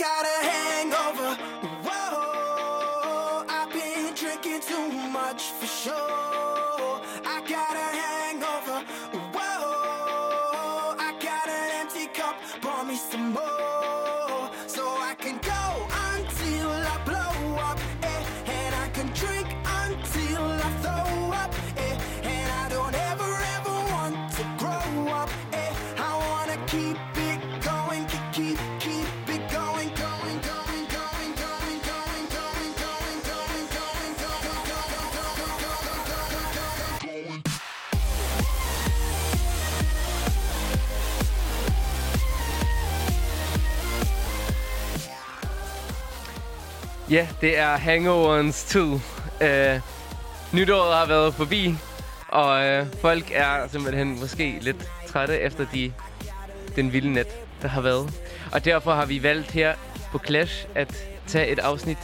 Got a hangover. Ja, det er hangoverens tid. Øh, nytåret har været forbi, og øh, folk er simpelthen måske lidt trætte efter de, den vilde nat, der har været. Og derfor har vi valgt her på Clash at tage et afsnit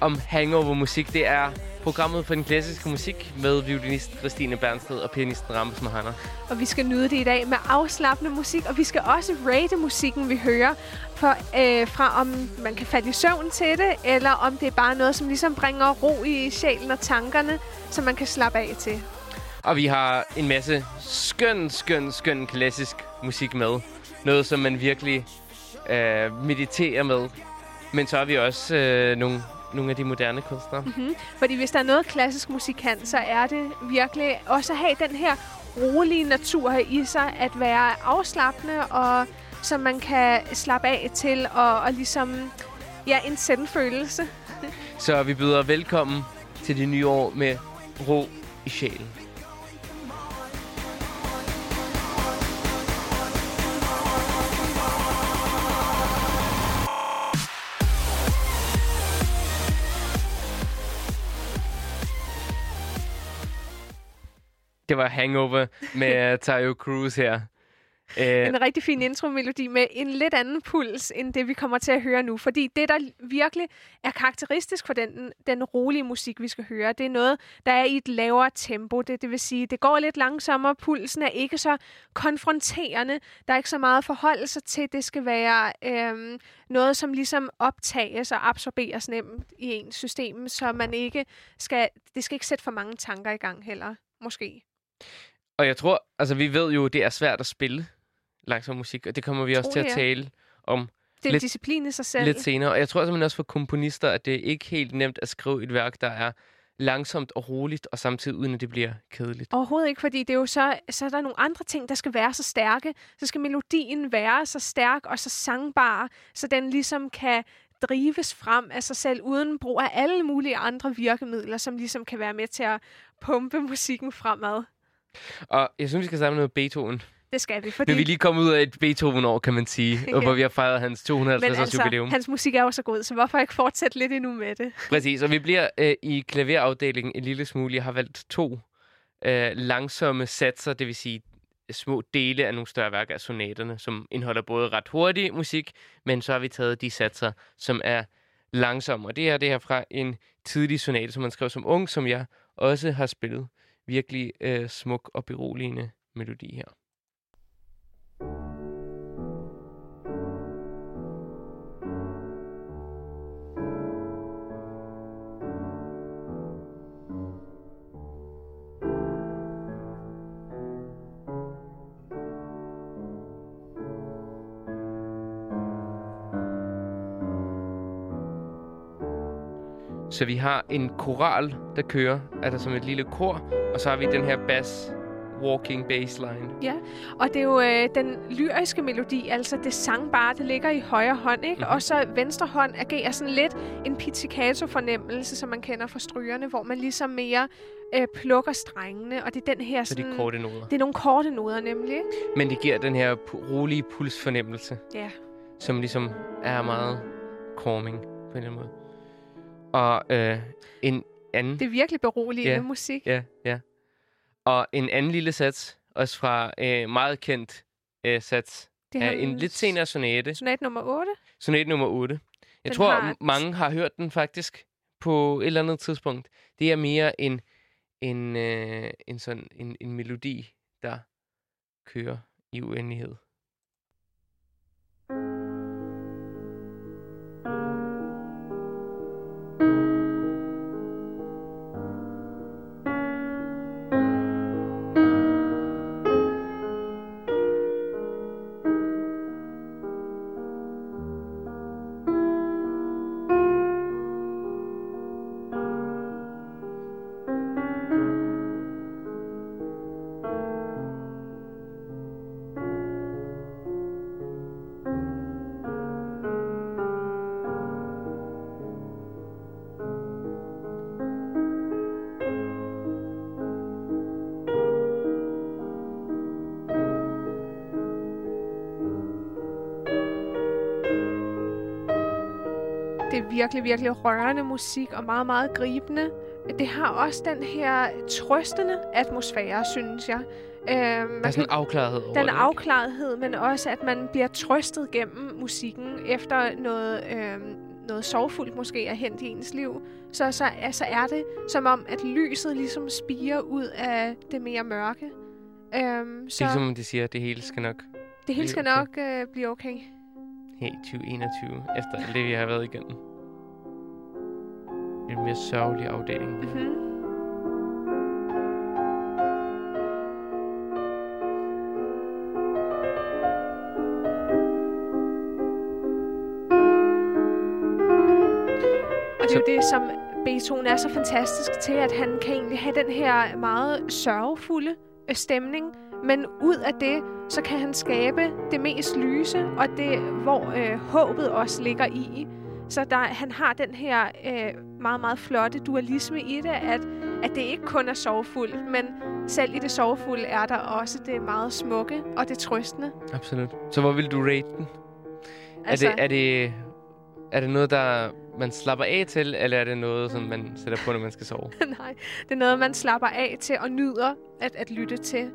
om hangover-musik. Det er programmet for den klassiske musik med violinist Christine Bernsted og pianisten Rammes Mahana. Og vi skal nyde det i dag med afslappende musik, og vi skal også rate musikken, vi hører, for, øh, fra om man kan falde i søvn til det, eller om det er bare noget, som ligesom bringer ro i sjælen og tankerne, som man kan slappe af til. Og vi har en masse skøn, skøn, skøn klassisk musik med. Noget, som man virkelig øh, mediterer med. Men så har vi også øh, nogle, nogle af de moderne kunstnere. Mm. Fordi hvis der er noget klassisk musik kan, så er det virkelig også at have den her rolige natur i sig, at være afslappende, og så man kan slappe af til, og, og ligesom, ja, en sendfølelse. Så vi byder velkommen til det nye år med ro i sjælen. Det var Hangover med Tayo Cruz her. Øh, En rigtig fin intro-melodi med en lidt anden puls, end det vi kommer til at høre nu. Fordi det, der virkelig er karakteristisk for den, den rolige musik, vi skal høre, det er noget, der er i et lavere tempo. Det, det vil sige, det går lidt langsommere, pulsen er ikke så konfronterende, der er ikke så meget sig til. Det skal være øhm, noget, som ligesom optages og absorberes nemt i ens system, så man ikke skal, det skal ikke sætte for mange tanker i gang heller, måske. Og jeg tror, altså vi ved jo, det er svært at spille langsom musik, og det kommer vi også til at ja. tale om Det er Lidt- disciplin i sig selv. lidt senere. Og jeg tror simpelthen også for komponister, at det er ikke helt nemt at skrive et værk, der er langsomt og roligt, og samtidig uden at det bliver kedeligt. Overhovedet ikke, fordi det er jo så, så er der nogle andre ting, der skal være så stærke. Så skal melodien være så stærk og så sangbar, så den ligesom kan drives frem af sig selv, uden brug af alle mulige andre virkemidler, som ligesom kan være med til at pumpe musikken fremad. Og jeg synes, vi skal samle noget Beethoven. Det skal vi, Nu fordi er vi lige kommet ud af et Beethoven-år, kan man sige, Ja. hvor vi har fejret hans 250 men års altså, jubilæum. hans musik er jo så god, så hvorfor ikke fortsætte lidt endnu med det? Præcis, og vi bliver øh, i klaverafdelingen en lille smule. Jeg har valgt to øh, langsomme satser, det vil sige små dele af nogle større værker af sonaterne, som indeholder både ret hurtig musik, men så har vi taget de satser, som er langsomme. Og det er det her fra en tidlig sonate, som man skrev som ung, som jeg også har spillet. Virkelig øh, smuk og beroligende melodi her. Så vi har en koral, der kører, altså som et lille kor, og så har vi den her bass walking bassline. Ja, og det er jo øh, den lyriske melodi, altså det sangbare, det ligger i højre hånd, ikke? Mm-hmm. Og så venstre hånd agerer sådan lidt en pizzicato-fornemmelse, som man kender fra strygerne, hvor man ligesom mere øh, plukker strengene, og det er den her Så sådan... korte noder. Det er nogle korte noder nemlig? Men det giver den her rolige pulsfornemmelse. Ja. som ligesom er meget calming på en eller anden måde. Og øh, en anden... Det er virkelig beroligende Ja. musik. Ja, ja. Og en anden lille sats, også fra øh, meget kendt øh, sats, Det er en lidt senere sonate. Sonat nummer 8. Sonate nummer 8. Jeg Den tror, har... mange har hørt den faktisk på et eller andet tidspunkt. Det er mere en, en, øh, en, sådan, en, en melodi, der kører i uendelighed. Virkelig, virkelig rørende musik og meget, meget gribende. Det har også den her trøstende atmosfære, synes jeg. Øhm, Der er sådan en afklarethed over den afklarethed, men også at man bliver trøstet gennem musikken efter noget, øh, noget sorgfuldt måske er hent i ens liv. Så, så altså er det som om, at lyset ligesom spiger ud af det mere mørke. Øhm, så Det er ligesom, de siger, at det hele skal nok det hele skal blive nok øh, blive okay. her i 2021, efter alt det, vi har været igennem. En mere sørgelig afdeling. Mm-hmm. Og det er jo det, som Beethoven er så fantastisk til, at han kan egentlig have den her meget sørgefulde øh, stemning, men ud af det, så kan han skabe det mest lyse, og det, hvor øh, håbet også ligger i. Så der, han har den her øh, meget, meget flotte dualisme i det, at, at det ikke kun er sorgfuldt, men selv i det sorgfulde er der også det meget smukke og det trøstende. Absolut. Så hvor vil du rate den? Altså, Er, det, er, det, er det noget, der man slapper af til, eller er det noget, som man sætter på, når man skal sove? Nej, det er noget, man slapper af til og nyder at, at lytte til.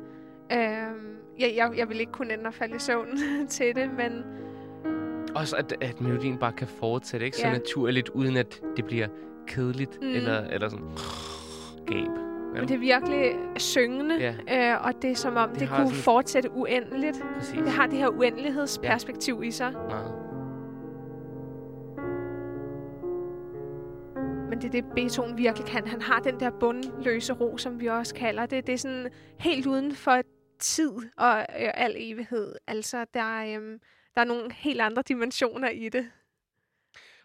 Øhm, jeg, jeg, jeg vil ikke kunne ende at falde i søvn til det, men Også at, at melodien bare kan fortsætte, ikke? Så Ja. naturligt, uden at det bliver kedeligt, Mm. eller, eller sådan gab. Men det er virkelig syngende, Ja. øh, og det er som om, Det det, kunne sådan- fortsætte uendeligt. Præcis. Det har det her uendelighedsperspektiv i sig. Meget. Men det er det, Beethoven virkelig kan. Han har den der bundløse ro, som vi også kalder det. Det er sådan helt uden for tid og øh, al evighed. Altså, der, er, øhm, der er nogle helt andre dimensioner i det.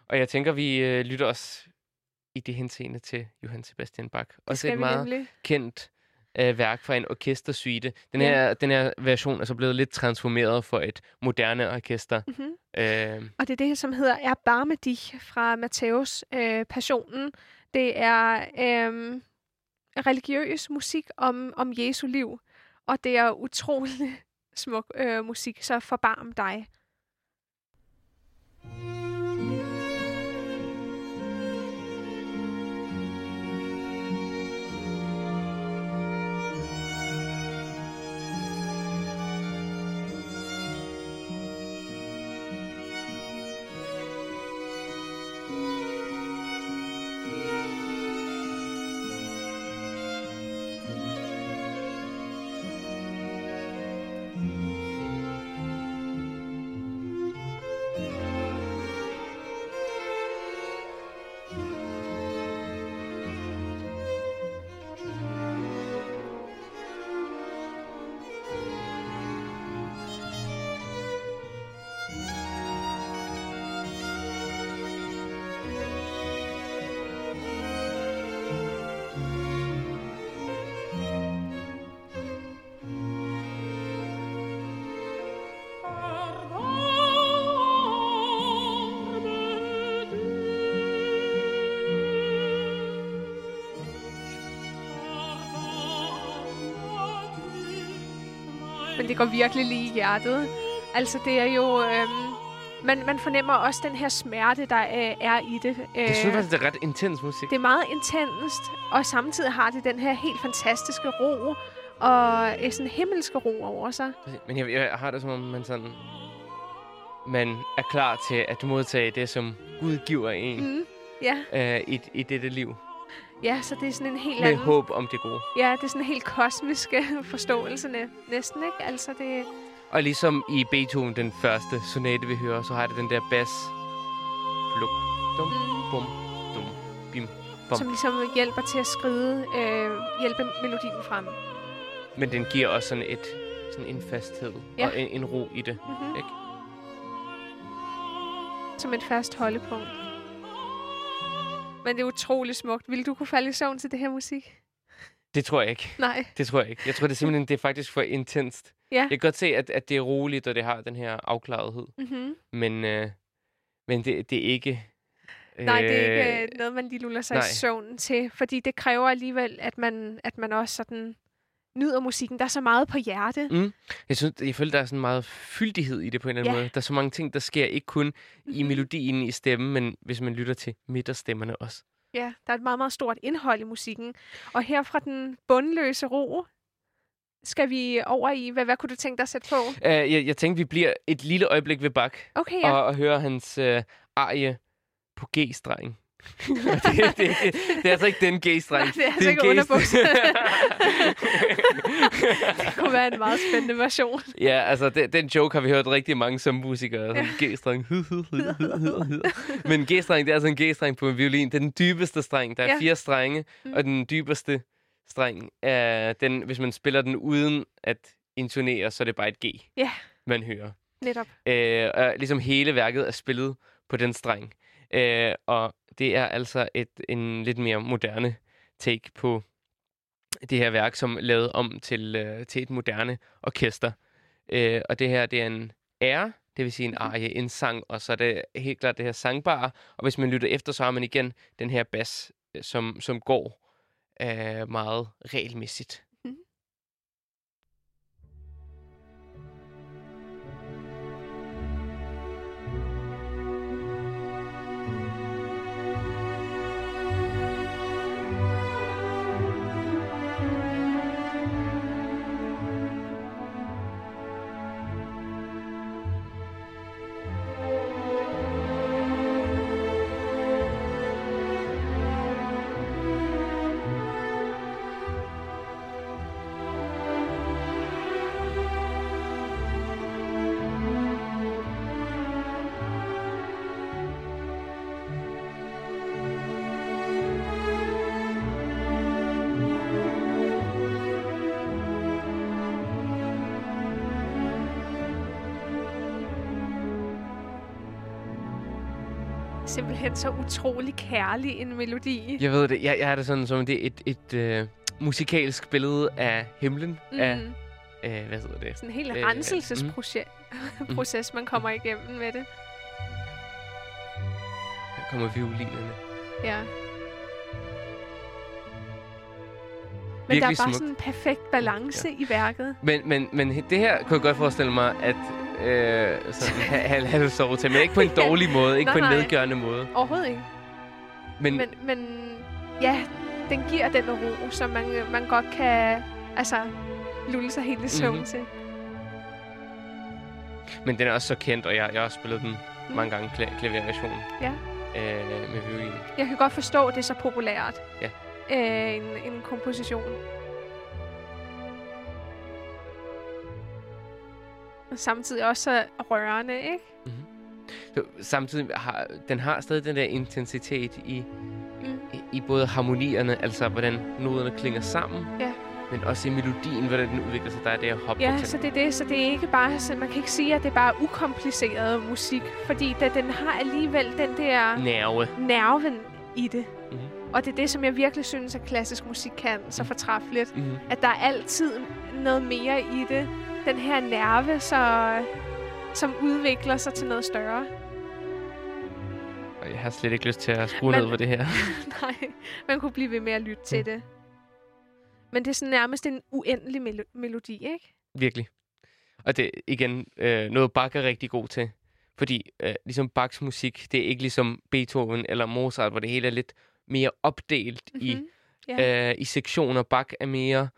Og jeg tænker, vi øh, lytter også i det henseende til Johann Sebastian Bach. Også skal et meget nemlig. kendt øh, værk fra en orkestersuite. Den Ja. her, den her version er så blevet lidt transformeret for et moderne orkester. Mm-hmm. Øh, Og det er det, som hedder Erbarme dich fra Matthæus øh, Passionen. Det er øh, religiøs musik om, om Jesu liv. Og det er utrolig smuk øh, musik, så forbarm dig. Det går virkelig lige i hjertet. Altså, det er jo... Øhm, man, man fornemmer også den her smerte, der øh, er i det. Øh, Jeg synes faktisk, det er ret intens musik. det er meget intenst, og samtidig har det den her helt fantastiske ro, og øh, sådan himmelske ro over sig. Men jeg, jeg har det som om, man sådan... Man er klar til at modtage det, som Gud giver en Mm. Ja, øh, i, i dette liv. Ja, så det er sådan en helt Med anden... håb om det gode. Ja, det er sådan en helt kosmisk øh, forståelse næ- næsten, ikke? Altså, det... Og ligesom i Beethoven, den første sonate, vi hører, så har det den der bas. Pluk, dum, Mm. bum, dum, bim, bum. som ligesom hjælper til at skride, øh, hjælpe melodien frem. Men den giver også sådan et sådan en fasthed Ja. og en, en ro i det. Mm-hmm. Ikke? Som et fast holdepunkt. Men det er utrolig smukt. Vil du kunne falde i søvn til det her musik? Det tror jeg ikke. Nej. Det tror jeg ikke. Jeg tror det er simpelthen, det er faktisk for intenst. Ja. Jeg kan godt se, at, at det er roligt, og det har den her afklarethed. Mm-hmm. Men, øh, men det, det er ikke... Nej, det er ikke øh, noget, man lige luller sig nej. i søvnen til. Fordi det kræver alligevel, at man, at man også sådan nyder musikken. Der er så meget på hjerte. Mm. Jeg synes, jeg føler, der er sådan meget fyldighed i det på en eller anden Ja. måde. Der er så mange ting, der sker, ikke kun i Mhm. melodien, i stemmen, men hvis man lytter til midterstemmerne også. Ja, der er et meget, meget stort indhold i musikken. Og her fra den bundløse ro, skal vi over i, hvad, hvad kunne du tænke dig at sætte på? Uh, jeg, jeg tænkte, vi bliver et lille øjeblik ved Bach, Okay, ja. og, og høre hans uh, arie på G-streng. Det, det, det, det er altså ikke den G-streng. Nej, det er altså en ikke G-streng. underbukser. det kunne være en meget spændende version. ja, altså, den, den joke har vi hørt rigtig mange som musikere. Sådan G-streng. Men G-streng, det er altså en G-streng på en violin. Det er den dybeste streng. Der er Ja. fire strenge, Mm. og den dybeste streng er den, hvis man spiller den uden at intonere, så er det bare et G, Ja. man hører. Netop. Øh, og ligesom hele værket er spillet på den streng. Øh, og det er altså et, en lidt mere moderne take på det her værk, som er lavet om til, øh, til et moderne orkester. Øh, og det her, det er en ære, det vil sige en arie, en sang, og så er det helt klart det her sangbare. Og hvis man lytter efter, så har man igen den her bas, øh, som, som går øh, meget regelmæssigt. Simpelthen så utrolig kærlig en melodi. Jeg ved det, jeg, jeg har det sådan, som det er et, et øh, musikalsk billede af himlen, mm. af, Mm. øh, hvad hedder det? Sådan en helt Øh, renselsesproces, proces, man kommer igennem med det. Her kommer violinerne. Ja. Men der er Virkelig bare smukt. sådan en perfekt balance ja. i værket. Men, men, men det her kunne jeg godt forestille mig, at øh, sådan ha- halv, halv sove til, men ikke på en dårlig måde, ikke Nej, på en nej. nedgørende måde. Overhovedet ikke. Men, Men, men ja, den giver den ro, som man, man godt kan altså, lulle sig helt i søvn Mhm. til. men den er også så kendt, og jeg, jeg har også spillet den mange gange, kla- klaverversionen. Ja. Øh, med violin. Jeg kan godt forstå, at det er så populært. Ja. Øh, en, en komposition. Og samtidig også så rørende, ikke? Så, samtidig har den har stadig den der intensitet i, Mm. i, i både harmonierne, altså hvordan noderne klinger sammen, Ja. men også i melodien, hvordan den udvikler sig. Der er det her hop Ja, så det er det. Så det er ikke bare... Så man kan ikke sige, at det er bare ukompliceret musik. Fordi det, den har alligevel den der nerve. nerven i det. Mhm. Og det er det, som jeg virkelig synes, at klassisk musik kan så fortræffeligt. Mm-hmm. At der er altid noget mere i det. Den her nerve, så, som udvikler sig til noget større. Jeg har slet ikke lyst til at skrue ned på det her. Nej, man kunne blive ved med at lytte til Mm. det. Men det er sådan nærmest en uendelig melo- melodi, ikke? Virkelig. Og det er igen øh, noget Bach er rigtig god til. Fordi øh, ligesom Bachs musik, det er ikke ligesom Beethoven eller Mozart, hvor det hele er lidt mere opdelt mm-hmm. i, Ja. øh, i sektioner. Bach er mere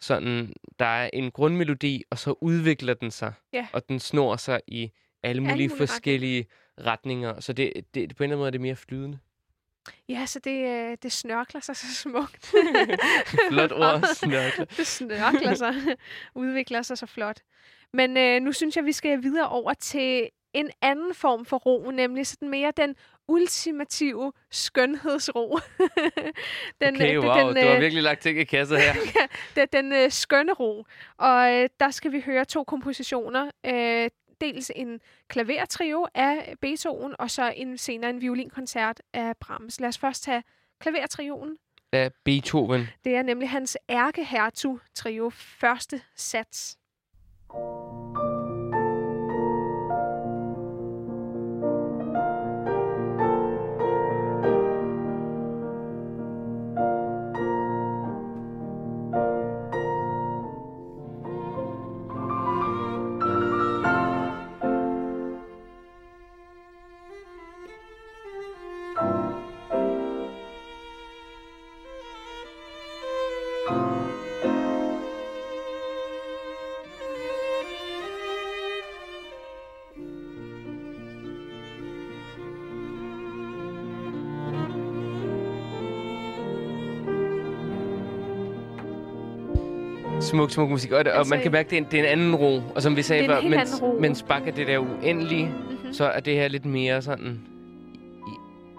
sådan, der er en grundmelodi, og så udvikler den sig. Ja. Og den snor sig i alle mulige, mulige forskellige retninger. Så det, det, på en eller anden måde er det mere flydende. Ja, så det, øh, det snørkler sig så smukt. Flot ord, snørkler. det snørkler sig, udvikler sig så flot. Men øh, nu synes jeg, vi skal videre over til en anden form for ro, nemlig sådan mere den ultimative skønhedsro. den, Okay, øh, wow, den, du har øh, virkelig lagt ting i kasser her. den, den øh, skønne ro. Og øh, der skal vi høre to kompositioner. Øh, dels en klavertrio af Beethoven, og så en senere en violinkoncert af Brahms. Lad os først tage klavertrioen. Af Beethoven. Det er nemlig hans ærkehertug-trio, første sats. Smuk, smuk musik. Og, det, og Altså, man kan mærke, det er, en, det er en anden ro. Og som vi sagde før, mens, mens Bach er det der uendelige, Mm-hmm. så er det her lidt mere sådan...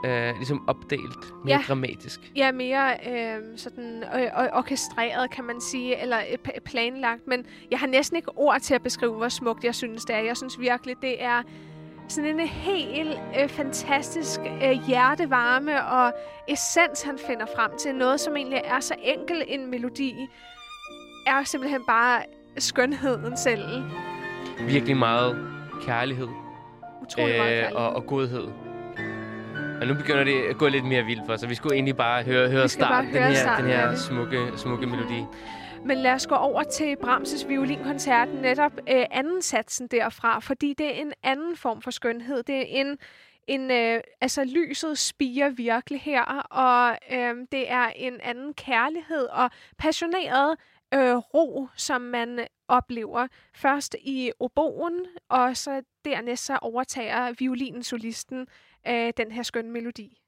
Øh, ligesom opdelt. Mere Ja. dramatisk. Ja, mere øh, sådan øh, orkestreret, kan man sige, eller øh, planlagt. Men jeg har næsten ikke ord til at beskrive, hvor smukt jeg synes, det er. Jeg synes virkelig, det er sådan en helt øh, fantastisk øh, hjertevarme og essens, han finder frem til. Noget, som egentlig er så enkel en melodi, er simpelthen bare skønheden selv. Virkelig meget kærlighed Utrolig meget øh, kærlighed. og, og godhed. Og nu begynder det at gå lidt mere vildt for så vi skulle egentlig bare høre, høre starten, den høre her, starten den her smukke, smukke melodi. Men lad os gå over til Brahms' violinkoncert, netop øh, anden satsen derfra, fordi det er en anden form for skønhed. Det er en, en øh, altså lyset spiger virkelig her, og øh, det er en anden kærlighed og passioneret øh, ro, som man oplever. Først i oboen, og så dernæst så overtager violinsolisten øh, den her skønne melodi.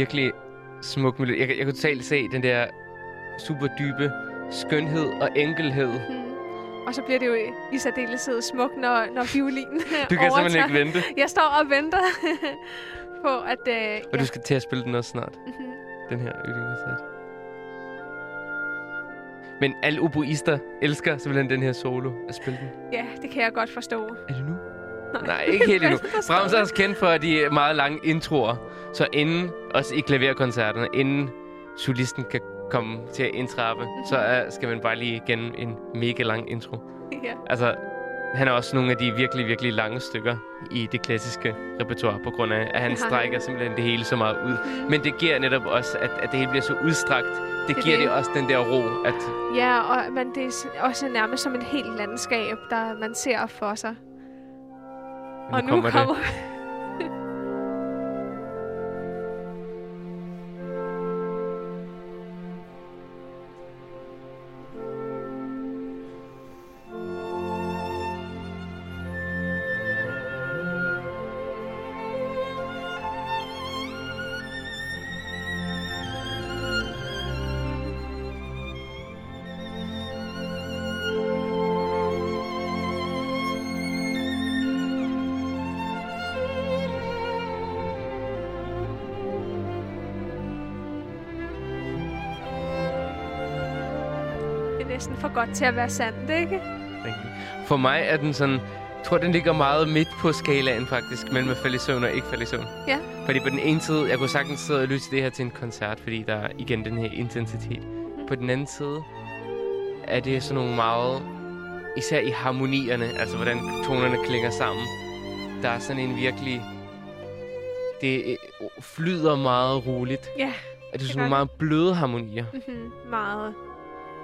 Virkelig smuk melodi. Jeg, kan- jeg kunne totalt se den der super dybe skønhed og enkelhed. Hmm. Og så bliver det jo i særdeleshed smukt, når, når violinen Du kan overtager. simpelthen ikke vente. Jeg står og venter på, at... Øh, Og du skal til at spille den også snart, Mhm. den her yndlingskoncert. Men alle oboister elsker simpelthen den her solo at spille den. Ja, det kan jeg godt forstå. Er det nu? Nej, ikke helt endnu. Brahms er også kendt for de meget lange introer. Så inden, også i klaverkoncerterne, inden solisten kan komme til at indtrappe, Mhm. så er, skal man bare lige igennem en mega lang intro. Ja. Altså, han er også nogle af de virkelig, virkelig lange stykker i det klassiske repertoire, på grund af, at han strækker simpelthen det hele så meget ud. Mhm. Men det giver netop også, at, at det hele bliver så udstrakt. Det, Det giver det. det også den der ro, at ja, og men det er også nærmest som et helt landskab, der man ser for sig. og nu kommer, kommer... det. Godt til at være sandt, ikke? For mig er den sådan... Jeg tror, den ligger meget midt på skalaen faktisk, mellem at falde i søvn og ikke falde i søvn. Ja. Fordi på den ene side, jeg kunne sagtens sidde og lytte til det her til en koncert, fordi der er igen den her intensitet. På den anden side er det sådan nogle meget, især i harmonierne, altså hvordan tonerne klinger sammen. Der er sådan en virkelig, det øh, flyder meget roligt. Ja, Er det gør sådan nogle det. meget bløde harmonier? mm-hmm, meget.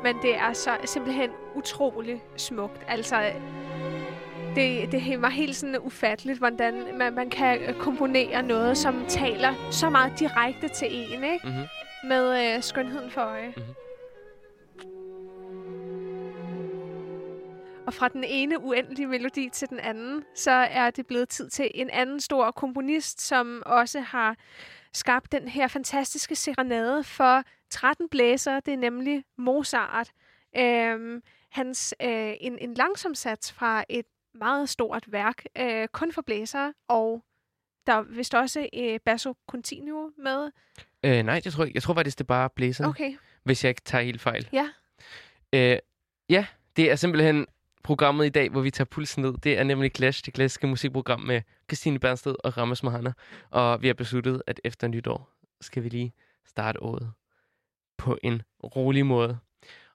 Men det er så simpelthen utrolig smukt. Altså, det, det var helt sådan ufatteligt, hvordan man, man kan komponere noget, som taler så meget direkte til en, ikke? Mm-hmm. Med øh, skønheden for øje. Mhm. Og fra den ene uendelige melodi til den anden, så er det blevet tid til en anden stor komponist, som også har skabt den her fantastiske serenade for 13 blæsere. Det er nemlig Mozart. Øhm, hans øh, en, en langsom sats fra et meget stort værk, øh, kun for blæsere, og der er vist også øh, basso continuo med. Øh, nej, jeg tror, jeg tror faktisk, det er bare blæserne, okay. Okay, hvis jeg ikke tager helt fejl. ja. Øh, ja, det er simpelthen programmet i dag, hvor vi tager pulsen ned. Det er nemlig Clash, det klassiske musikprogram med Christine Bernsted og Rammes Mahana. Og vi har besluttet, at efter nytår skal vi lige starte året på en rolig måde.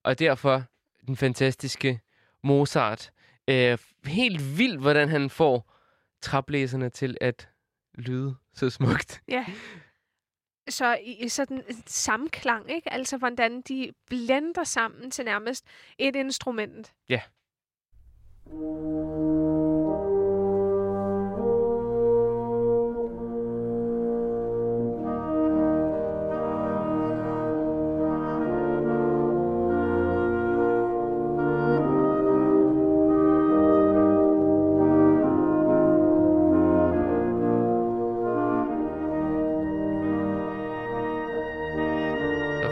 Og derfor den fantastiske Mozart. Øh, helt vildt, hvordan han får traplæserne til at lyde så smukt. Ja. Så i sådan en samklang, ikke? Altså, hvordan de blender sammen til nærmest et instrument. Ja. Og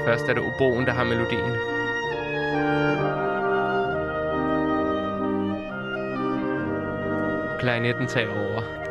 først er det oboen, der har melodien. Klarinetten tager over.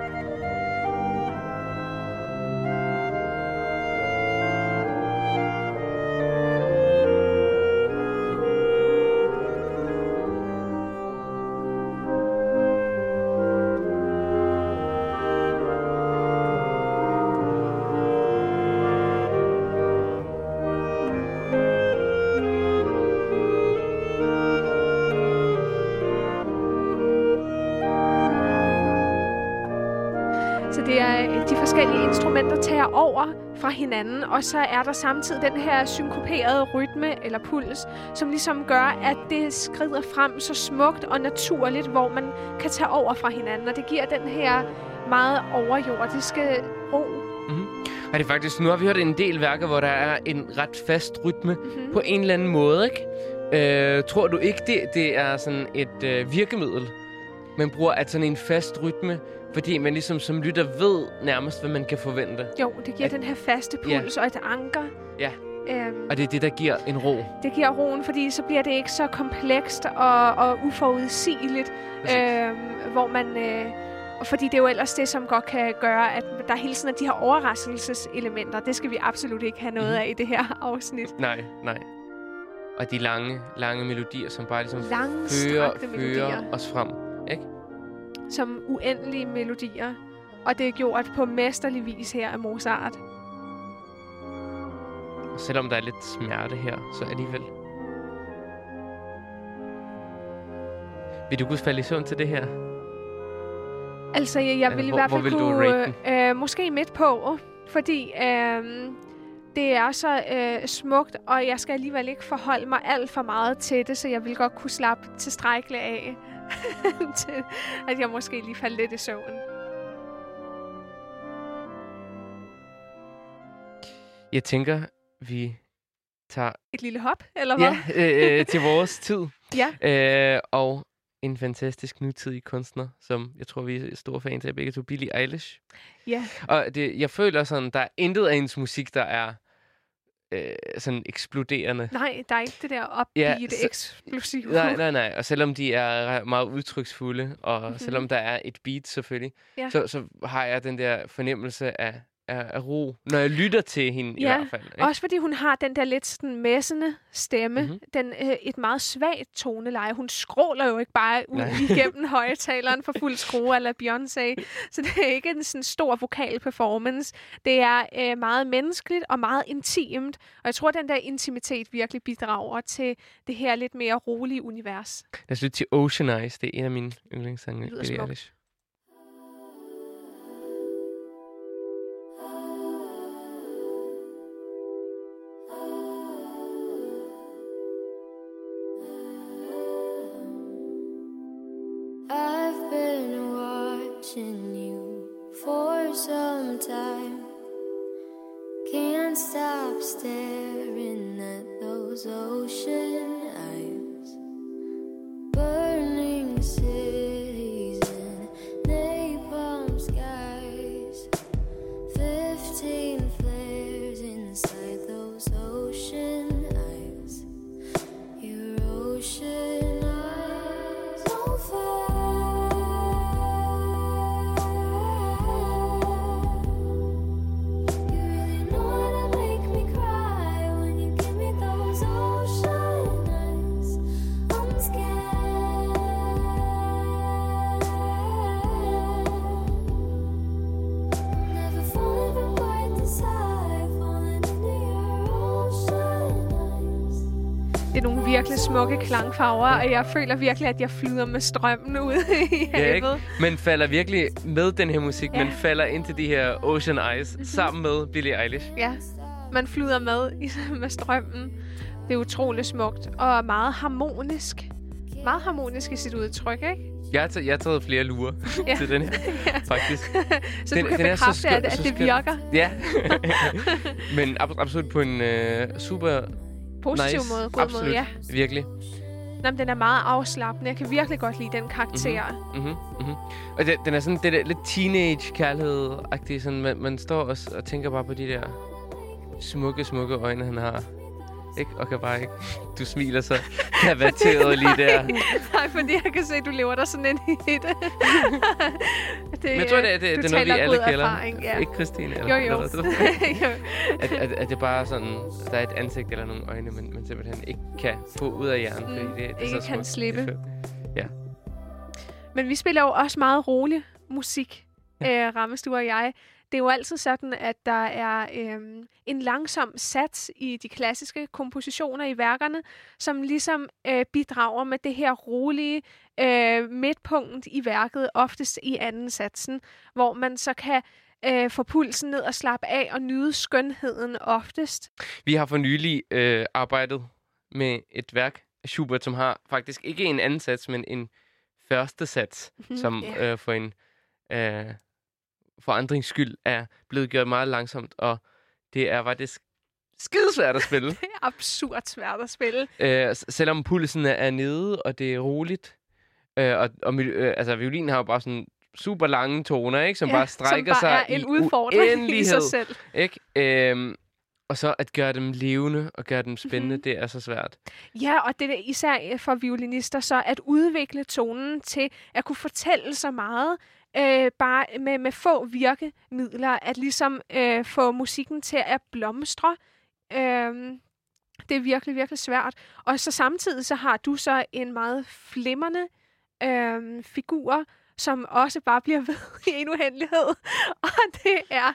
Hinanden, og så er der samtidig den her synkoperede rytme eller puls, som ligesom gør, at det skrider frem så smukt og naturligt, hvor man kan tage over fra hinanden, og det giver den her meget overjordiske ro. Og det er faktisk, nu har vi hørt en del værker, hvor der er en ret fast rytme Mm-hmm. på en eller anden måde, ikke? Øh, tror du ikke, det, det er sådan et øh, virkemiddel, man bruger, at sådan en fast rytme, fordi man ligesom som lytter ved nærmest, hvad man kan forvente? Jo, det giver At- den her faste Ja. puls og et anker. Ja. Øhm, Og det er det, der giver en ro. det giver roen, fordi så bliver det ikke så komplekst og, og uforudsigeligt, øhm, hvor man... Øh, fordi det er jo ellers det, som godt kan gøre, at der hele tiden er de her overraskelseselementer. Det skal vi absolut ikke have noget Mhm. af i det her afsnit. Nej, nej. Og de lange, lange melodier, som bare ligesom fører, fører os frem. Som uendelige melodier. Og det er gjort på mesterlig vis her af Mozart. Og selvom der er lidt smerte her, så alligevel. Vil du kunne falde i søvn til det her? Altså, jeg, jeg vil i hvert fald vil kunne... Øh, måske midt på, fordi øh, det er så øh, smukt, og jeg skal alligevel ikke forholde mig alt for meget til det, så jeg vil godt kunne slappe tilstrækkeligt af, til at jeg måske lige falder lidt i søvn. Jeg tænker, vi tager Et lille hop, eller hvad? ja, øh, øh, til vores tid. Ja. Øh, og en fantastisk nutidig kunstner, som jeg tror, vi er store fans af begge to, Billie Eilish. Ja. Og det, jeg føler sådan, der er intet af hendes musik, der er øh, sådan eksploderende. Nej, der er ikke det der upbeat, ja, så- eksplosive. Nej, nej, nej. Og selvom de er meget udtryksfulde, og Mhm. mm-hmm. selvom der er et beat selvfølgelig, Ja. så, så har jeg den der fornemmelse af af, af ro, når jeg lytter til hende i Ja, hvert fald. Ikke? Også fordi hun har den der lidt sådan messende stemme. Mhm. Mm-hmm. Den, øh, et meget svagt toneleje. Hun skråler jo ikke bare ud Nej. igennem højtaleren for fuld skrue eller Beyoncé. Så det er ikke en sådan stor vokal performance. Det er øh, meget menneskeligt og meget intimt. Og jeg tror, at den der intimitet virkelig bidrager til det her lidt mere rolige univers. Lad os lytte til Ocean Eyes. Det er en af mine yndlingssange. Det lyder smukke klangfarver, og jeg føler virkelig, at jeg flyder med strømmen ud i Ja, ikke? havet. Men falder virkelig med den her musik, Ja. men falder ind til de her Ocean Eyes mm-hmm. sammen med Billie Eilish. Ja, man flyder med i, med strømmen. Det er utrolig smukt og meget harmonisk. Meget harmonisk i sit udtryk, ikke? Jeg har, taget, jeg har taget flere lurer Ja. til den her, faktisk. Så Den- du kan den er så bekræfte, skøn- at, at det virker Ja. men ab- absolut på en øh, super positiv nice. måde. God absolut. måde, ja. Virkelig. Nå, den er meget afslappende. Jeg kan virkelig godt lide den karakter. Mm-hmm, mm-hmm. Og det, den er sådan det der lidt teenage-kærlighed-agtig. Sådan, man, man står og, og tænker bare på de der smukke, smukke øjne, han har. Ikke? Og kan bare ikke... Du smiler så kavateret lige der. Nej, fordi jeg kan se, at du lever der sådan ind i det. det Men jeg tror, det, er- det, det er noget, vi alle. Erfaring, ja. Ikke Christine? Jo, Eller, jo. Eller, hvad? jo. at, at, at det bare er sådan, der er et ansigt eller nogle øjne, men man simpelthen ikke kan få ud af hjernen, fordi Mm, det, det er ikke så kan slippe. Det fedt. Men vi spiller jo også meget rolig musik, ja. øh, Rammestue og jeg. Det er jo altid sådan, at der er øh, en langsom sats i de klassiske kompositioner i værkerne, som ligesom øh, bidrager med det her rolige øh, midtpunkt i værket, oftest i anden satsen, hvor man så kan øh, få pulsen ned og slappe af og nyde skønheden oftest. Vi har for nylig øh, arbejdet med et værk af Schubert, som har faktisk ikke en anden sats, men en første sats, Mhm, som ja. øh, for en øh, forandrings skyld er blevet gjort meget langsomt, og det er faktisk skidesvært at spille. Det er absurd svært at spille. Øh, selvom pulsen er, nede, og det er roligt. Øh, og og øh, altså, violinen har jo bare sådan super lange toner, ikke? Som bare strækker som bare sig en i udfordring i sig selv. Ikke? Øhm, og så at gøre dem levende og gøre dem spændende, Mhm. mm-hmm. det er så svært. Ja, og det er især for violinister, så at udvikle tonen til at kunne fortælle så meget, øh, bare med, med få virkemidler, at ligesom øh, få musikken til at blomstre. Øh, det er virkelig, virkelig svært. Og så samtidig så har du så en meget flimrende øh, figur, som også bare bliver ved i en uendelighed. Og det er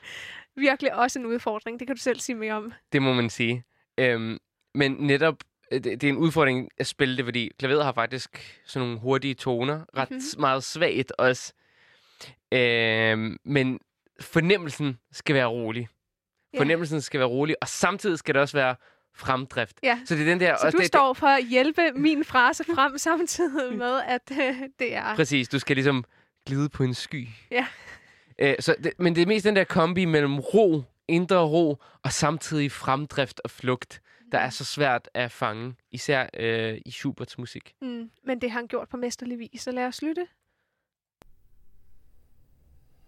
virkelig også en udfordring. Det kan du selv sige mere om. Det må man sige. Øhm, men netop, øh, det, det er en udfordring at spille det, fordi klaveret har faktisk sådan nogle hurtige toner. Ret Mhm. mm-hmm. meget svagt også. Øhm, men fornemmelsen skal være rolig. Ja. Fornemmelsen skal være rolig, og samtidig skal det også være fremdrift. Ja. Så det er den der... Så også du det, står for at hjælpe min frase frem samtidig med, at øh, det er... Præcis, du skal ligesom glide på en sky. Ja. Øh, så det, men det er mest den der kombi mellem ro, indre ro, og samtidig fremdrift og flugt, der er så svært at fange, især øh, i Schuberts musik. Mm, men det har han gjort på mesterlig vis, så lad os lytte.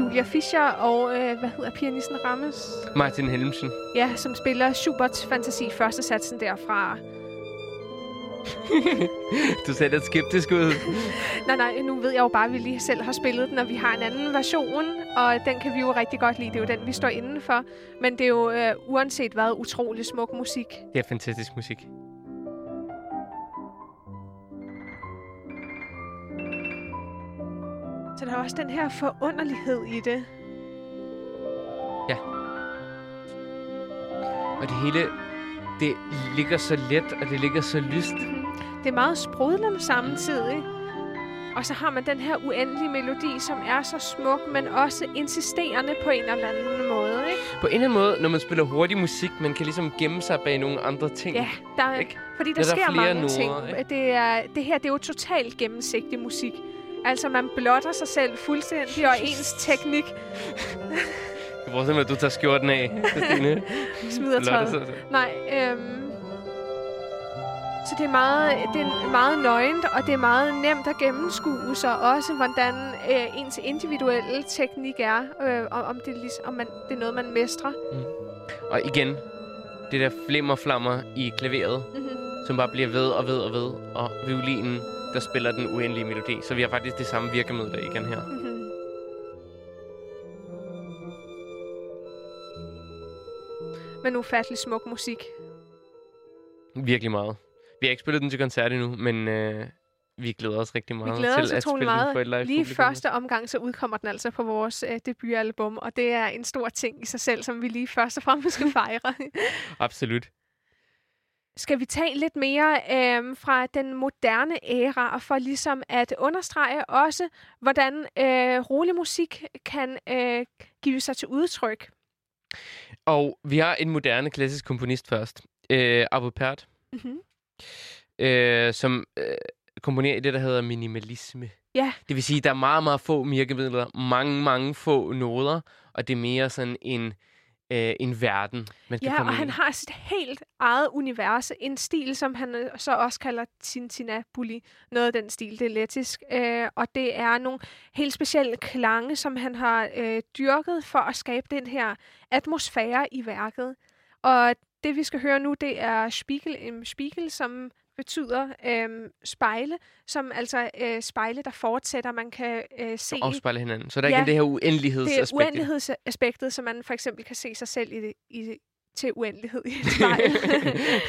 Julia Fischer og, øh, hvad hedder pianisten Rammes? Martin Helmsen. Ja, som spiller Schuberts fantasi første satsen derfra. Du ser lidt skeptisk ud. Nej, nej, nu ved jeg jo bare, at vi lige selv har spillet den, og vi har en anden version, og den kan vi jo rigtig godt lide. Det er jo den, vi står inden for. Men det er jo øh, uanset hvad, utrolig smuk musik. Det er fantastisk musik. Også den her forunderlighed i det. Og det hele, det ligger så let, og det ligger så lyst. Det er meget sprudlende samtidig. Og så har man den her uendelige melodi, som er så smuk, men også insisterende på en eller anden måde. Ikke? På en eller anden måde, når man spiller hurtig musik, man kan ligesom gemme sig bag nogle andre ting. Ja, der, er- Ikke? fordi der, Der er der sker flere mange noder, ting. ikke? Det, er, det her det er jo totalt gennemsigtig musik. Altså, man blotter sig selv fuldstændig, og ens teknik Jeg tror simpelthen, at du tager skjorten af, Christine. smider tøjet. så- så- Nej, øhm, så det er, meget, det er meget nøgent, og det er meget nemt at gennemskue sig også, hvordan øh, ens individuelle teknik er, øh, og om, det, er ligesom, om man, det er noget, man mestrer. Og igen, det der flimmer flammer i klaveret, Mm-hmm. som bare bliver ved og ved og ved, og violinen, der spiller den uendelige melodi. Så vi har faktisk det samme virkemiddel igen her. Mm-hmm. Men ufattelig smuk musik. Virkelig meget. Vi har ikke spillet den til koncert endnu, men øh, vi glæder os rigtig Vi meget glæder til os at spille den meget. for et live Lige publikum. første omgang, så udkommer den altså på vores øh, debutalbum, og det er en stor ting i sig selv, som vi lige først og fremmest skal fejre. Absolut. Skal vi tage lidt mere øh, fra den moderne æra, og for ligesom at understrege også, hvordan øh, rolig musik kan øh, give sig til udtryk. Og vi har en moderne klassisk komponist først. Øh, Abu Pert, Mm-hmm. øh, som øh, komponerer i det, der hedder minimalisme. Ja. Det vil sige, der er meget, meget få virkemidler, mange, mange få noder, og det er mere sådan en, øh, en verden, man kan Ja, komme og ind han har sit helt eget univers. En stil, som han øh, så også kalder Tintinabuli. Noget af den stil, det er lettisk. Øh, og det er nogle helt specielle klange, som han har øh, dyrket for at skabe den her atmosfære i værket. Og det, vi skal høre nu, det er Spiegel im Spiegel, som betyder øh, spejle, som altså øh, spejle, der fortsætter. Man kan øh, se afspejle hinanden. Så der er Ja. igen det her det uendelighedsaspekt. er uendelighedsaspektet, så man for eksempel kan se sig selv i, det, i til uendelighed i et spejl.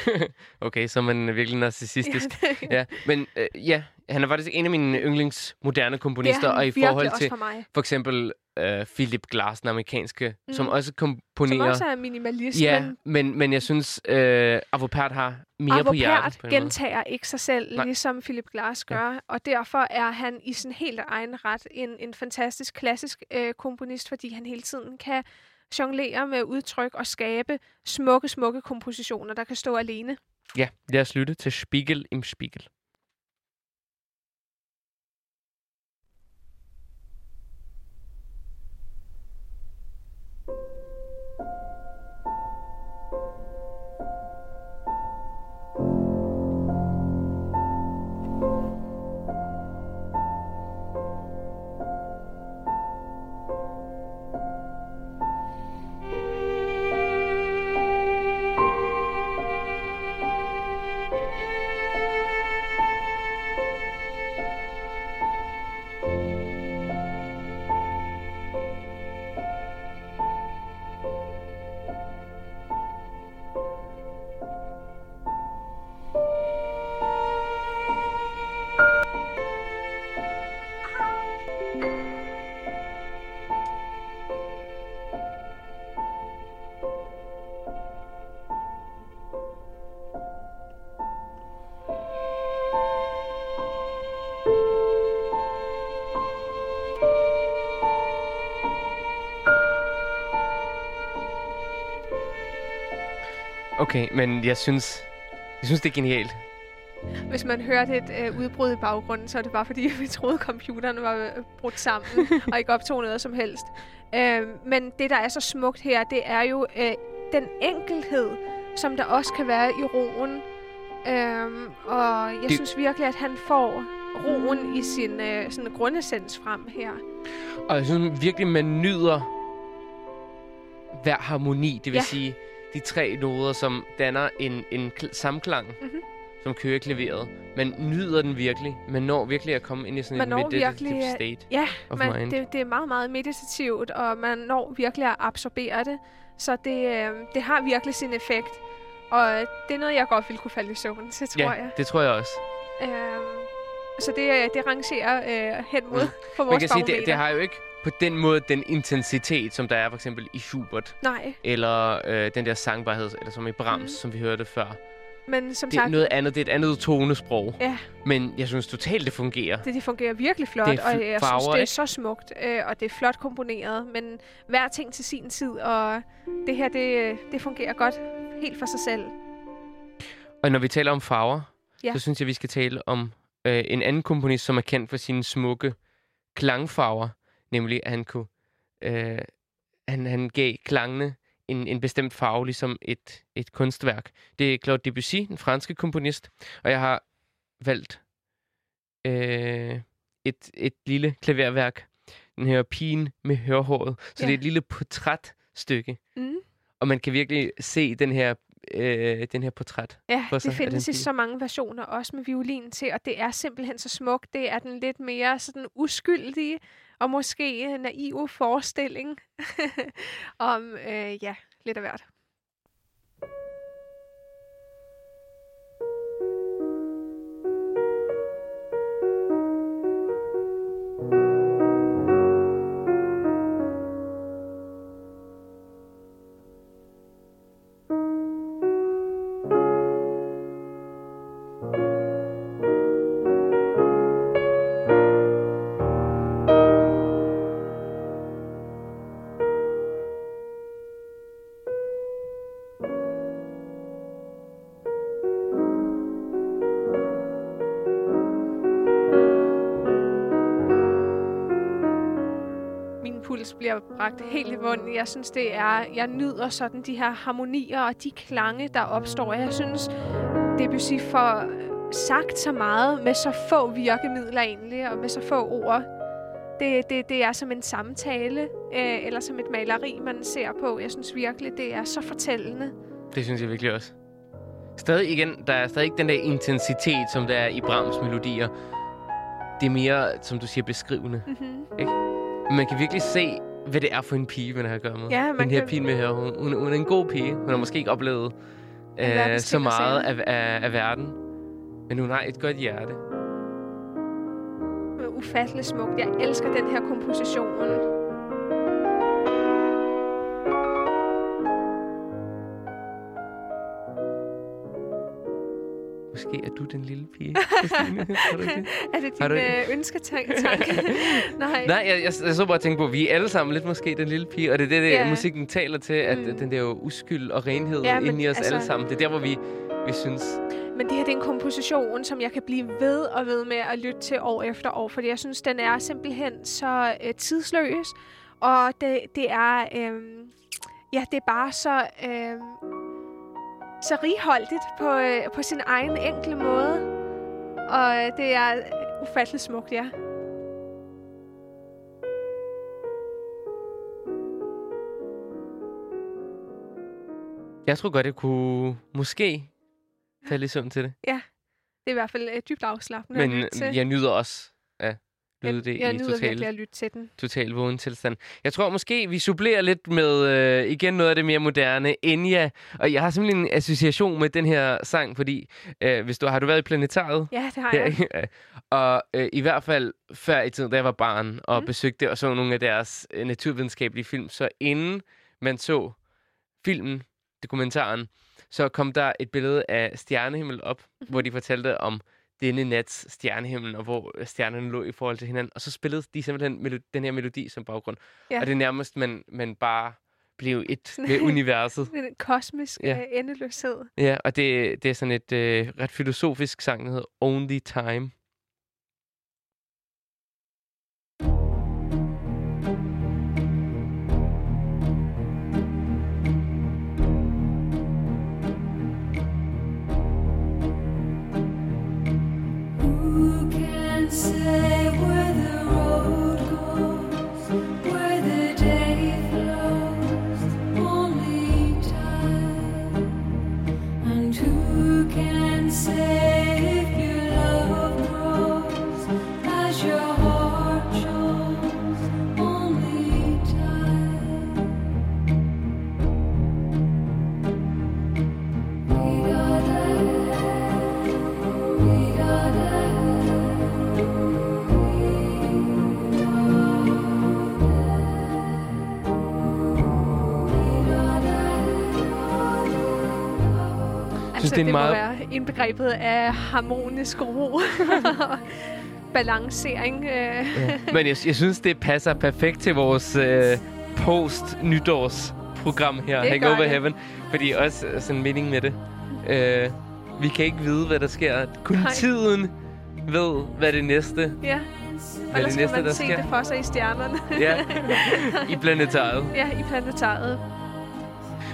okay, så er man virkelig narcissistisk. ja, Ja, ja. Men øh, ja, han er faktisk en af mine yndlings moderne komponister, er og i forhold også til for mig. for eksempel øh, Philip Glass, den amerikanske, mm. som også Som komponerer... også er minimalist, ja, men men, jeg synes, øh, Avopert har mere Arvo på hjertet. Måde. gentager ikke sig selv, Nej. ligesom Philip Glass gør, og derfor er han i sin helt egen ret en, en fantastisk klassisk øh, komponist, fordi han hele tiden kan jonglere med udtryk og skabe smukke, smukke kompositioner, der kan stå alene. Ja, lad os lytte til Spiegel im Spiegel. Okay, men jeg synes, jeg synes det er genialt. Hvis man hørte et øh, udbrud i baggrunden, så er det bare fordi, vi troede, computeren var øh, brudt sammen og ikke optog noget som helst. Øh, men det, der er så smukt her, det er jo øh, den enkelhed, som der også kan være i roen. Øh, og jeg Det- synes virkelig, at han får roen i sin øh, sådan grundessens frem her. Og jeg synes virkelig, man nyder hver harmoni. Det vil ja. sige, de tre noder, som danner en, en kl- samklang, Mhm. mm-hmm. som kører klaveret. Man nyder den virkelig. Man når virkelig at komme ind i sådan Man når meditative virkelig, øh, state Ja, of man, mind. det, det er meget, meget meditativt, og man når virkelig at absorbere det. Så det, øh, det har virkelig sin effekt. Og det er noget, jeg godt ville kunne falde i søvn til, tror ja, jeg. det tror jeg også. Øhm, så det, øh, det rangerer øh, hen mod Mm. mm. for Man vores kan sige, det, det har jo ikke på den måde den intensitet, som der er for eksempel i Schubert, Nej, eller øh, den der sangbarhed, eller som i Brahms, mm. som vi hørte før. men som Det er sagt, noget andet, det er et andet tonesprog. Ja. Men jeg synes totalt, det fungerer. det, det fungerer virkelig flot, Det og jeg synes, farver, det er ikke? så smukt, øh, og det er flot komponeret, men hver ting til sin tid, og det her, det, det fungerer godt helt for sig selv. Og når vi taler om farver, Ja. så synes jeg, vi skal tale om øh, en anden komponist, som er kendt for sine smukke klangfarver. Nemlig, at han kunne... Øh, han, han gav klangene en, en bestemt farve, ligesom et, et kunstværk. Det er Claude Debussy, den franske komponist. Og jeg har valgt øh, et, et lille klaverværk. Den her Pigen med hørhåret. Så Ja. det er et lille portrætstykke. Mm. Og man kan virkelig se den her, øh, den her portræt. Ja, for sig det findes i så mange versioner, også med violin til, og det er simpelthen så smukt. Det er den lidt mere sådan uskyldige og måske naive forestilling om, øh, ja, lidt af hvert. Bliver bragt helt i bunden. Jeg synes, det er... Jeg nyder sådan de her harmonier og de klange, der opstår. Jeg synes, Debussy får sagt så meget med så få virkemidler egentlig, og med så få ord. Det, det, det er som en samtale, øh, eller som et maleri, man ser på. Jeg synes virkelig, det er så fortællende. Det synes jeg virkelig også. Stadig igen, der er stadig ikke den der intensitet, som der er i Brahms melodier. Det er mere, som du siger, beskrivende. Mm-hmm. Man kan virkelig se, hvad det er for en pige, man har at gøre med. Ja, man den her kan- pige med her, hun, hun, hun er en god pige. Hun har måske ikke oplevet øh, så meget af, af, af verden. Men hun har et godt hjerte. Ufattelig smukt. Jeg elsker den her komposition. Måske er du den lille pige, Christine. Det? Er det din du øh, ønsketanke? Nej. Nej, jeg, jeg, jeg så bare tænke på, at vi er alle sammen lidt måske den lille pige, og det er det, det Ja. musikken taler til, at Mm. den der jo uskyld og renhed Ja, ja, men inde i os altså- alle sammen. Det er der, hvor vi, vi synes, Men det her det er en komposition, som jeg kan blive ved og ved med at lytte til år efter år, fordi jeg synes, den er simpelthen så øh, tidsløs, og det, det er øh, ja, det er bare så øh, så righoldigt på, øh, på sin egen enkle måde, og øh, det er ufatteligt smukt, ja. jeg tror godt, jeg kunne måske falde i søvn til det. Det er i hvert fald øh, dybt afslappende Men jeg nyder også lyde jeg, det jeg i total, at lytte til den. total vågen tilstand. Jeg tror måske, vi supplerer lidt med øh, igen noget af det mere moderne. Enya. Og jeg har simpelthen en association med den her sang, fordi øh, hvis du har du været i Planetariet? Ja, det har jeg. ikke? og øh, i hvert fald før i tiden, da jeg var barn og Mm. mm. besøgte og så nogle af deres øh, naturvidenskabelige film, så inden man så filmen, dokumentaren, så kom der et billede af stjernehimmel op, mm-hmm. hvor de fortalte om denne nats stjernehimmel, og hvor øh, stjernerne lå i forhold til hinanden. Og så spillede de simpelthen melo- den her melodi som baggrund. Ja. Og det er nærmest, man, man bare blev et med universet. En kosmisk Ja. ja. endeløshed. Ja, og det, det er sådan et øh, ret filosofisk sang, der hedder Only Time. Altså, det en må meget- være indbegrebet af harmonisk ro. Balancering. Øh. Men jeg, jeg synes, det passer perfekt til vores øh, post-nytårsprogram her, Det Hangover det. Heaven. Fordi også øh, sådan en mening med det. Øh, vi kan ikke vide, hvad der sker. Kun Nej. tiden ved, hvad det næste Ja. Hvad er Ellers det kan næste, man der se sker? det for sig i stjernerne. ja, i planetariet. ja, i planetariet.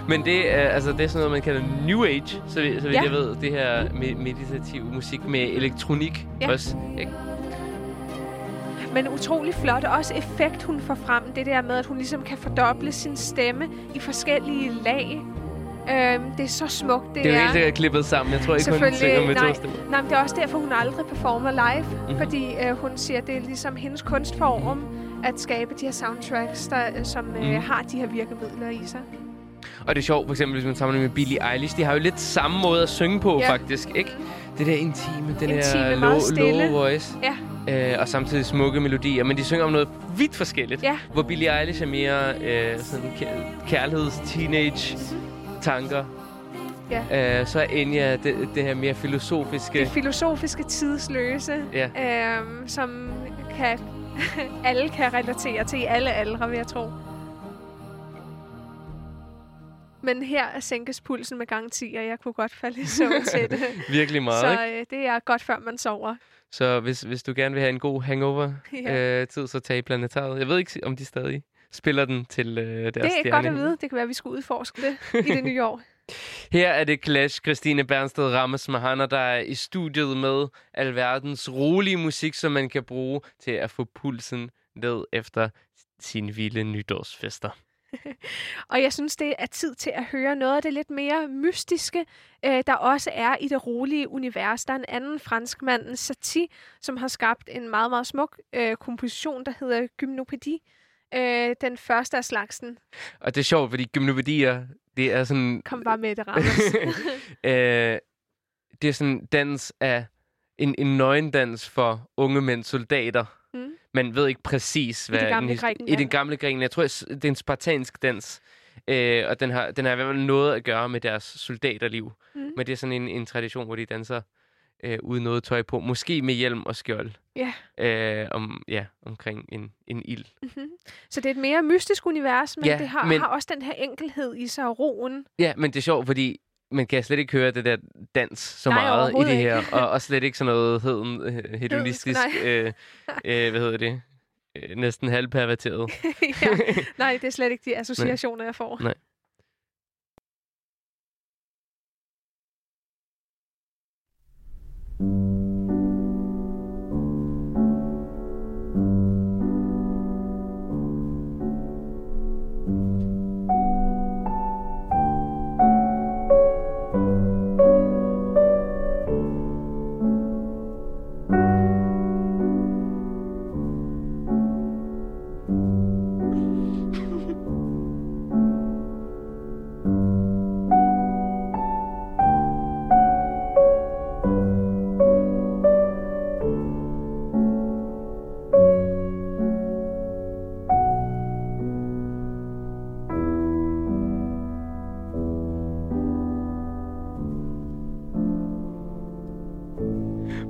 Men det er, altså, det er sådan noget, man kalder New Age, så, vi, så vidt Ja. jeg ved. Det her med meditativ musik med elektronik Ja. også. Ikke? Men utrolig flot. Også effekt, hun får frem. Det der med, at hun ligesom kan fordoble sin stemme i forskellige lag. Øhm, det er så smukt. Det, Det er jo helt sikkert klippet sammen. Jeg tror ikke, hun synger med nej, to stemmer. nej, men det er også derfor, hun aldrig performer live. Mhm. Mm-hmm. Fordi øh, hun siger, at det er ligesom hendes kunstform at skabe de her soundtracks, der, øh, som øh, Mhm. har de her virkemidler i sig. Og det er sjovt, for eksempel, hvis man sammenligner med Billie Eilish. De har jo lidt samme måde at synge på, Ja. faktisk. Ikke? Det der intime, den Intime, meget low, low voice. Ja. Øh, og samtidig smukke melodier. Men de synger om noget vidt forskelligt. Ja. Hvor Billie Eilish er mere øh, sådan kær- kærligheds, teenage tanker. Ja. Øh, så er Enya det, det her mere filosofiske. Det filosofiske tidsløse, Ja. øhm, som kan, alle kan relatere til i alle aldre, vil jeg tro. Men her er sænkes pulsen med garanti, og jeg kunne godt falde i søvn til det. Virkelig meget, Så øh, det er godt, før man sover. Så hvis, hvis du gerne vil have en god hangover-tid, Ja. øh, tid, så tag planetariet. Jeg ved ikke, om de stadig spiller den til øh, deres Det er stjerne. godt at vide. Det kan være, at vi skal udforske det i det nye år. Her er det Clash, Christine Bernsted Rammes Mahana, der er i studiet med alverdens rolige musik, som man kan bruge til at få pulsen ned efter sine vilde nytårsfester. Og jeg synes, det er tid til at høre noget af det lidt mere mystiske, øh, der også er i det rolige univers. Der er en anden franskmand, Satie, som har skabt en meget, meget smuk øh, komposition, der hedder Gymnopædi. Øh, den første af slagsen. Og det er sjovt, fordi gymnopædier, det er sådan... Kom bare med det, Randers. øh, det er sådan dans af en, en nøgendans for unge mænd soldater. Man ved ikke præcis, hvad det gamle his- I Grækenland. den gamle Grækenland. Jeg tror, det er en spartansk dans. Øh, og den har, den har i hvert fald noget at gøre med deres soldaterliv. Mm. Men det er sådan en, en tradition, hvor de danser øh, uden noget tøj på. Måske med hjelm og skjold. Ja. Øh, om, ja, omkring en, en ild. Mhm. Så det er et mere mystisk univers, men Ja, det har, men- har også den her enkelhed i sig og roen. Ja, men det er sjovt, fordi man kan slet ikke høre det der dans så Nej, meget i det ikke. her. Og, og slet ikke sådan noget heden, øh, hedonistisk, nej. øh, øh, hvad hedder det, øh, næsten halvperverteret. ja. Nej, det er slet ikke de associationer, jeg får. Nej.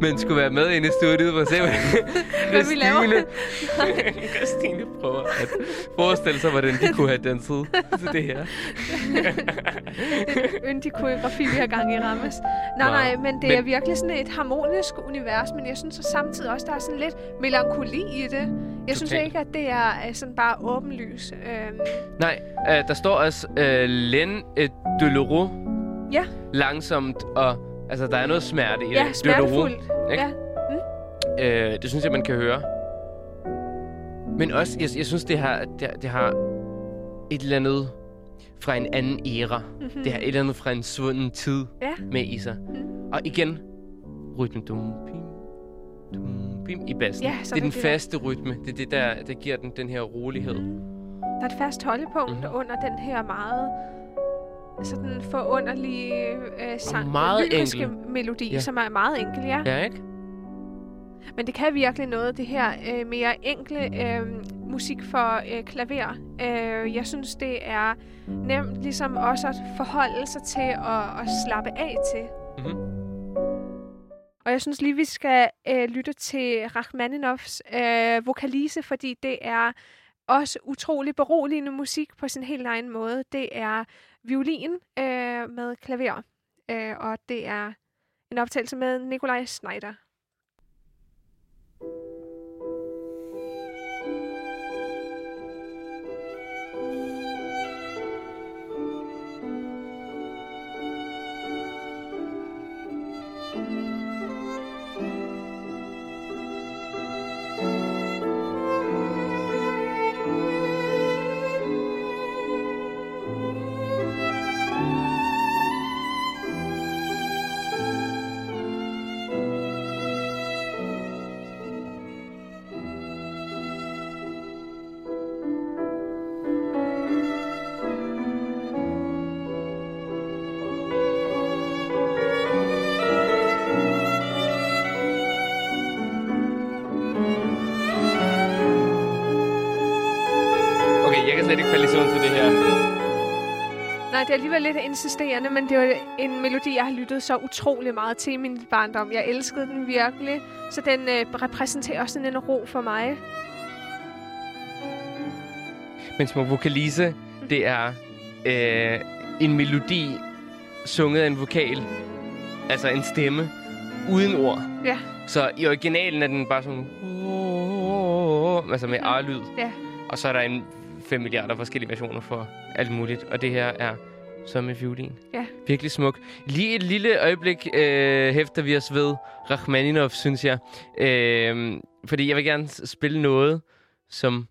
Man skulle være med inde i studiet at se, hvad, vi laver. Christine, Christine prøver at forestille sig, hvordan de kunne have danset til det her. yndig koreografi, vi har gang i Rammes. Nej, nej, men det er Men- virkelig sådan et harmonisk univers, men jeg synes så samtidig også, der er sådan lidt melankoli i det. Jeg synes Totalt. ikke, at det er øh, sådan bare åbenlys. Øhm, Nej, øh, der står også øh, Len et douloureux. Ja. Langsomt og... Altså, der er noget smerte i ja, det. smertefuldt. ikke? Ja. Øh, det synes jeg, man kan høre. Men også, jeg, jeg synes, det har, det, det har et eller andet fra en anden æra. Mm-hmm. Det har et eller andet fra en svunden tid Ja. med i sig. Mm. Og igen, rytmen. Dum, pim, dum, pim, I bassen. Ja, det er den det faste rytme. Det er det, der, der giver den den her rolighed. Mm. Der er et fast holdepunkt Mhm. mm. under den her meget sådan forunderlige øh, sang, meget lyriske enkel. melodi, Ja. som er meget enkel, ja. Ja, ikke? Men det kan virkelig noget, det her øh, mere enkle øh, musik for øh, klaver. Øh, jeg synes, det er nemt ligesom også at forholde sig til at, at slappe af til. Mhm. Og jeg synes lige, vi skal øh, lytte til Rachmaninoffs øh, vokalise, fordi det er også utrolig beroligende musik på sin helt egen måde. Det er violin øh, med klaver, øh, og det er en optagelse med Nikolaj Schneider. Nej, det er alligevel lidt insisterende, men det er en melodi, jeg har lyttet så utrolig meget til i min barndom. Jeg elskede den virkelig, så den øh, repræsenterer også en ro for mig. Men små vokalise, det er øh, en melodi sunget af en vokal. Altså en stemme uden ord. Ja, Så i originalen er den bare sådan... Altså med A-lyd. ja. Og så er der en 5 milliarder forskellige versioner for alt muligt. Og det her er så med violin. Ja. Virkelig smuk. Lige et lille øjeblik øh, hæfter vi os ved Rachmaninov, synes jeg. Øh, fordi jeg vil gerne spille noget, som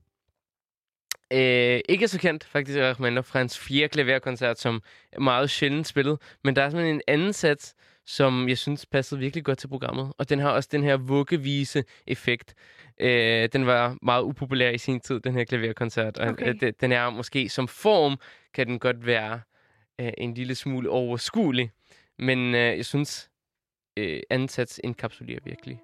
øh, ikke er så kendt, faktisk, af Rachmaninov, fra hans fjerde klaverkoncert, som er meget sjældent spillet. Men der er sådan en anden sats, som jeg synes passede virkelig godt til programmet. Og den har også den her vuggevise effekt. Øh, den var meget upopulær i sin tid, den her klaverkoncert. Og Okay. øh, de- den er måske som form, kan den godt være øh, en lille smule overskuelig. Men øh, jeg synes, øh, ansats indkapsulerer virkelig.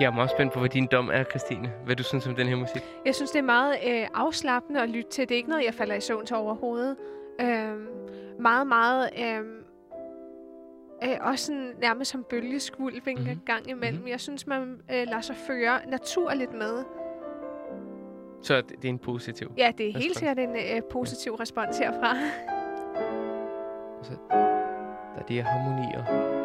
Jeg er meget spændt på, hvad din dom er, Christine. Hvad du synes om den her musik. Jeg synes, det er meget øh, afslappende at lytte til. Det er ikke noget, jeg falder i søvn til overhovedet. Øh, meget, meget... Øh, øh, også sådan, nærmest som Mhm. mm-hmm. gang imellem. Mhm. Mm-hmm. Jeg synes, man øh, lader sig føre naturligt med. Så det, det er en positiv. Ja, det er helt Respons. sikkert en øh, positiv respons herfra. Der er de her harmonier.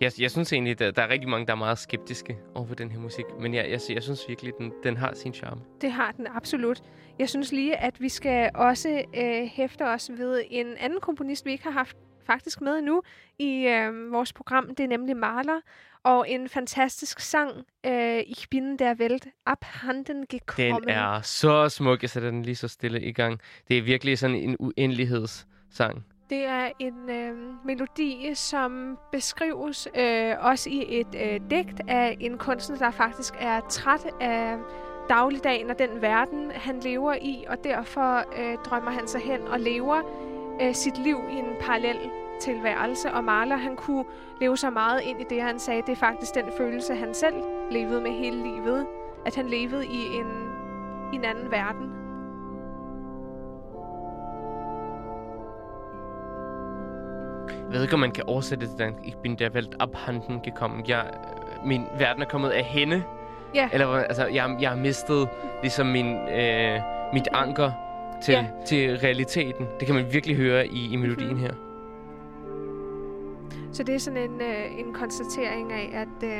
Jeg, jeg synes egentlig, der, der er rigtig mange, der er meget skeptiske over for den her musik. Men jeg, jeg, jeg synes virkelig, den, den har sin charme. Det har den absolut. Jeg synes lige, at vi skal også øh, hæfte os ved en anden komponist, vi ikke har haft faktisk med endnu i øh, vores program. Det er nemlig Mahler. Og en fantastisk sang, øh, Ich bin der Welt abhanden gekommen. Den er så smuk. Jeg sætter den lige så stille i gang. Det er virkelig sådan en uendelighedssang. Det er en øh, melodi, som beskrives øh, også i et øh, digt af en kunstner, der faktisk er træt af dagligdagen og den verden, han lever i, og derfor øh, drømmer han sig hen og lever øh, sit liv i en parallel tilværelse, og Mahler, han kunne leve så meget ind i det, han sagde, det er faktisk den følelse, han selv levede med hele livet. At han levede i en, i en anden verden. Jeg ved ikke, om man kan oversætte det til dansk. Ich bin der Welt abhanden gekommen. Jeg, min verden er kommet af hende. Ja. Eller altså, jeg, jeg har mistet ligesom min, øh, mit anker til, Ja. til realiteten. Det kan man virkelig høre i, i melodien Mhm. her. Så det er sådan en, øh, en konstatering af, at øh,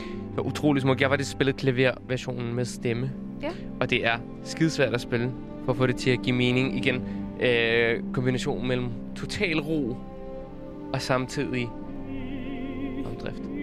Det var utrolig smukt. Jeg var det spillet klaverversionen med stemme. Ja. Og det er skidesvært at spille, for at få det til at give mening. Igen, øh, kombination mellem total ro og samtidig omdrift.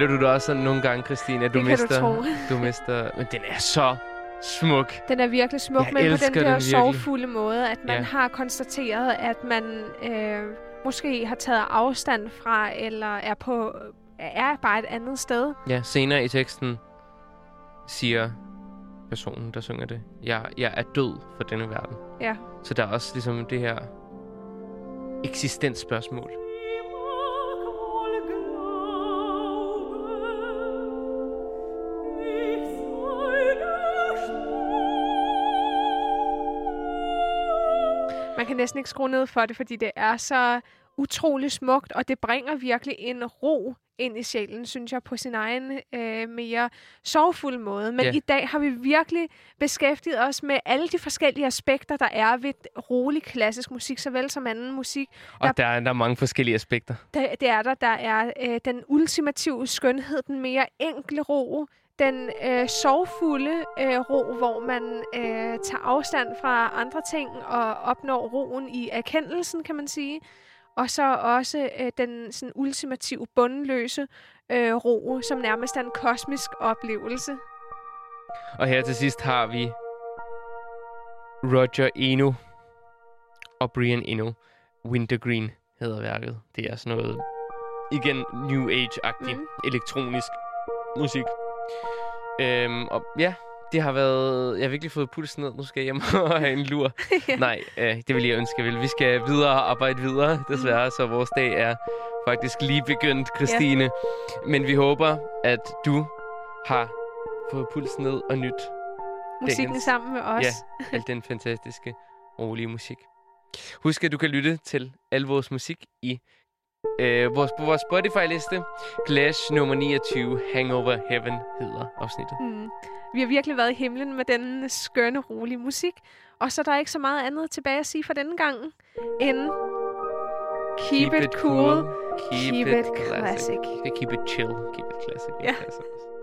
Føler du det også sådan nogle gange, Christine, at du Det du mister... tro. du mister... Men den er så smuk. den er virkelig smuk, Jeg men på den der den sorgfulde måde, at man Ja. har konstateret, at man øh, måske har taget afstand fra, eller er på er bare et andet sted. Ja, senere i teksten siger personen, der synger det, jeg, jeg er død for denne verden. Ja. Så der er også ligesom det her eksistensspørgsmål. Man kan næsten ikke skrue ned for det, fordi det er så utrolig smukt, og det bringer virkelig en ro ind i sjælen, synes jeg, på sin egen øh, mere sorgfulde måde. Men Ja. i dag har vi virkelig beskæftiget os med alle de forskellige aspekter, der er ved rolig klassisk musik, såvel som anden musik. Og Der- der, er, der er mange forskellige aspekter. Der, det er der. Der er øh, den ultimative skønhed, den mere enkle ro, den øh, sorgfulde øh, ro, hvor man øh, tager afstand fra andre ting og opnår roen i erkendelsen, kan man sige. Og så også øh, den sådan, ultimative bundløse øh, ro, som nærmest er en kosmisk oplevelse. Og her til sidst har vi Roger Eno og Brian Eno. Wintergreen hedder værket. Det er sådan noget, igen, New Age-agtig, mm. elektronisk musik. Øhm, og ja, det har været... Jeg har virkelig fået pulsen ned. Nu skal jeg hjem og have en lur. Nej, øh, det vil jeg ønske, jeg vil. Vi skal videre og arbejde videre, desværre, så vores dag er faktisk lige begyndt, Christine. Men vi håber, at du har fået pulsen ned og nyt Musikken Dagens- sammen med os. Ja, al den fantastiske, rolige musik. Husk, at du kan lytte til al vores musik i øh, vores, på vores Spotify-liste. Clash nummer 29, Hangover Heaven hedder afsnittet. Mm. Vi har virkelig været i himlen med den skønne, rolige musik. Og så er der ikke så meget andet tilbage at sige for denne gang, end keep, it cool, keep, keep it, classic. classic. Keep it chill, keep it classic. Passer også.